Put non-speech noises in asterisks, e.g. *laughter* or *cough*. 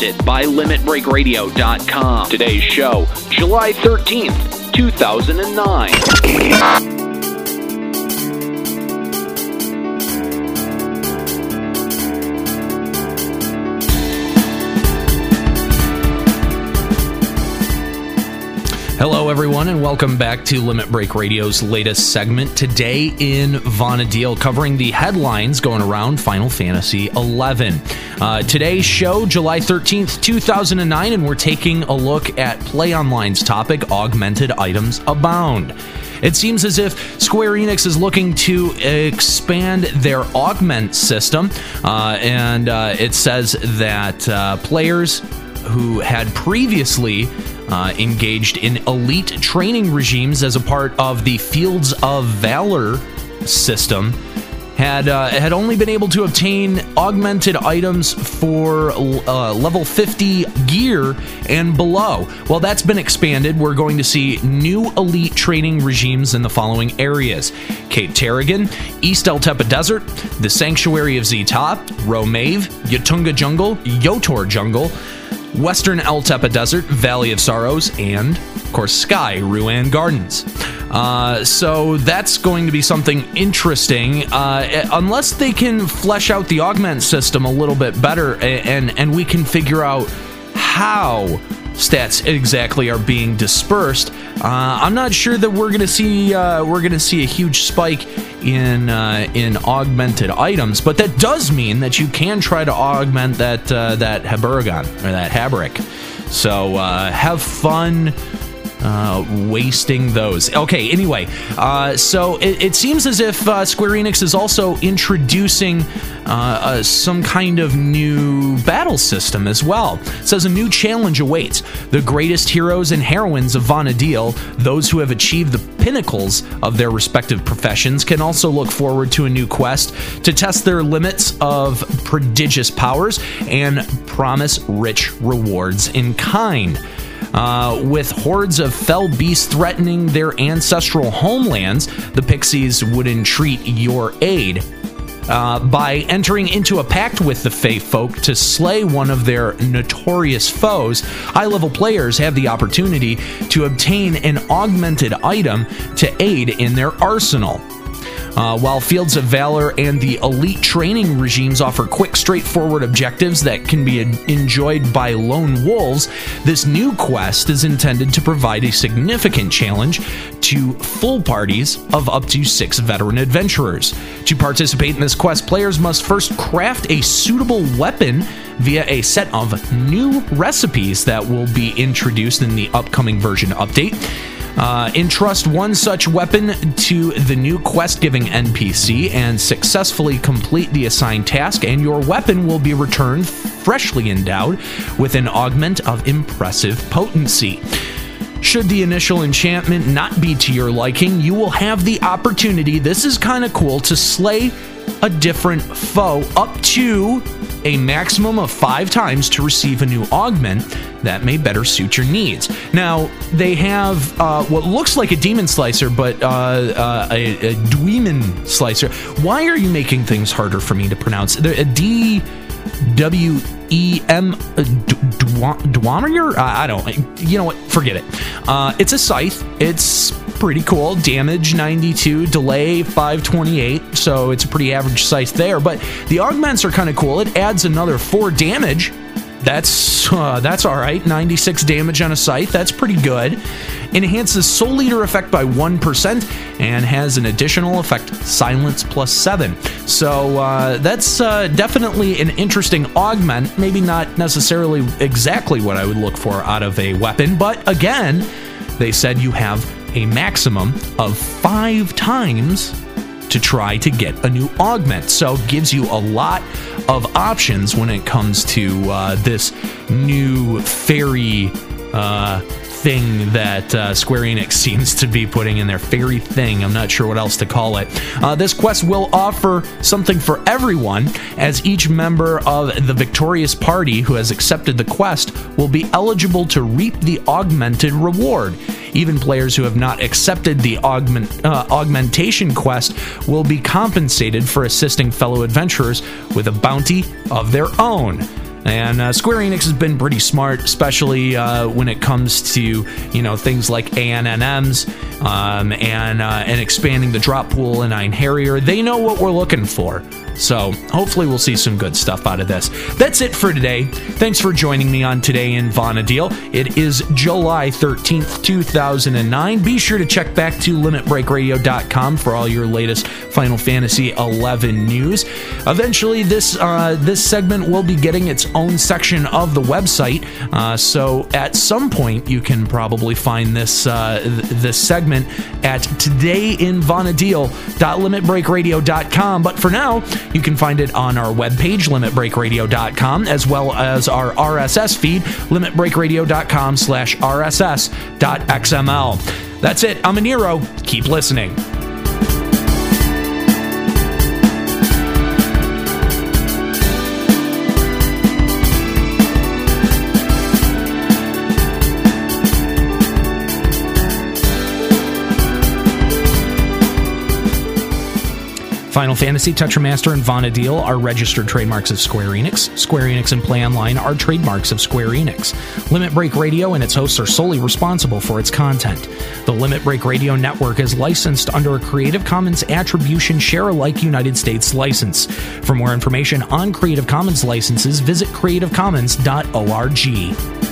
presented by LimitBreakRadio.com. Today's show, July 13th, 2009. Hello, everyone, and welcome back to Limit Break Radio's latest segment. Today in Vana'diel, covering the headlines going around Final Fantasy XI. Uh, today's show, July 13th, 2009, and we're taking a look at Play Online's topic Augmented Items Abound. It seems as if Square Enix is looking to expand their augment system, uh, and uh, it says that uh, players who had previously uh, engaged in elite training regimes as a part of the Fields of Valor system. Had, uh, had only been able to obtain augmented items for uh, level 50 gear and below. Well, that's been expanded. We're going to see new elite training regimes in the following areas Cape Teriggan, East Altepa Desert, the Sanctuary of Zi'Tah, Ro'Maeve, Yuhtunga Jungle, Yhoator Jungle, Western Altepa Desert, Valley of Sorrows, and, of course, Sky, Ru'Aun Gardens. Uh, so that's going to be something interesting, uh, unless they can flesh out the augment system a little bit better, and and we can figure out how stats exactly are being dispersed. Uh, I'm not sure that we're to see uh, we're to see a huge spike in uh, in augmented items, but that does mean that you can try to augment that uh, that Haubergeon or that Habric. So uh, have fun uh, wasting those. Okay, anyway, uh, so it, it, seems as if uh, Square Enix is also introducing uh, uh, some kind of new battle system as well. It says a new challenge awaits. The greatest heroes and heroines of Vana'diel, those who have achieved the pinnacles of their respective professions, can also look forward to a new quest to test their limits of prodigious powers and promise rich rewards in kind. Uh, with hordes of fell beasts threatening their ancestral homelands, the Pixies would entreat your aid. Uh, by entering into a pact with the Fae folk to slay one of their notorious foes, high level players have the opportunity to obtain an augmented item to aid in their arsenal. Uh, while Fields of Valor and the elite training regimes offer quick, straightforward objectives that can be enjoyed by lone wolves, this new quest is intended to provide a significant challenge to full parties of up to six veteran adventurers. To participate in this quest, players must first craft a suitable weapon via a set of new recipes that will be introduced in the upcoming version update. Uh, entrust one such weapon to the new quest giving NPC and successfully complete the assigned task, and your weapon will be returned freshly endowed with an augment of impressive potency. Should the initial enchantment not be to your liking, you will have the opportunity, this is kind of cool, to slay a different foe up to a maximum of five times to receive a new augment that may better suit your needs. Now, they have uh, what looks like a demon slicer, but uh, uh, a, a slicer. Why are you making things harder for me to pronounce? A D W E M Dwammer? I don't. You know what? Forget it. Uh, it's a scythe. It's pretty cool. Damage 92, delay 528, so it's a pretty average scythe there. But the augments are kind of cool. It adds another four damage that's uh, that's all right. 96 damage on a scythe. That's pretty good. Enhances Soul Eater effect by 1% and has an additional effect, Silence plus 7. So uh, that's uh, definitely an interesting augment. Maybe not necessarily exactly what I would look for out of a weapon, but again, they said you have a maximum of five times to try to get a new augment. So gives you a lot of options when it comes to uh, this new fairy uh, thing that uh, Square Enix *laughs* seems to be putting in their fairy thing. I'm not sure what else to call it. Uh, this quest will offer something for everyone, as each member of the victorious party who has accepted the quest will be eligible to reap the augmented reward. Even players who have not accepted the augment, uh, augmentation quest will be compensated for assisting fellow adventurers with a bounty of their own. And uh, Square Enix has been pretty smart, especially uh, when it comes to you know things like ANNMs um, and uh, and expanding the drop pool in Einherjar. They know what we're looking for. So hopefully we'll see some good stuff out of this. That's it for today. Thanks for joining me on Today in Vana'diel. It is July 13th, 2009. Be sure to check back to limitbreakradio.com for all your latest Final Fantasy 11 news. Eventually, this uh, this segment will be getting its own section of the website. Uh, so at some point, you can probably find this uh, th- this segment at todayinvana'diel.limitbreakradio.com. But for now, you can find it on our webpage, limitbreakradio.com, as well as our RSS feed, limitbreakradio.com slash rss.xml. That's it. I'm Aniro. Keep listening. Final Fantasy, Tetramaster, and Vana'diel are registered trademarks of Square Enix. Square Enix and Play Online are trademarks of Square Enix. Limit Break Radio and its hosts are solely responsible for its content. The Limit Break Radio network is licensed under a Creative Commons Attribution Share Alike United States license. For more information on Creative Commons licenses, visit creativecommons.org.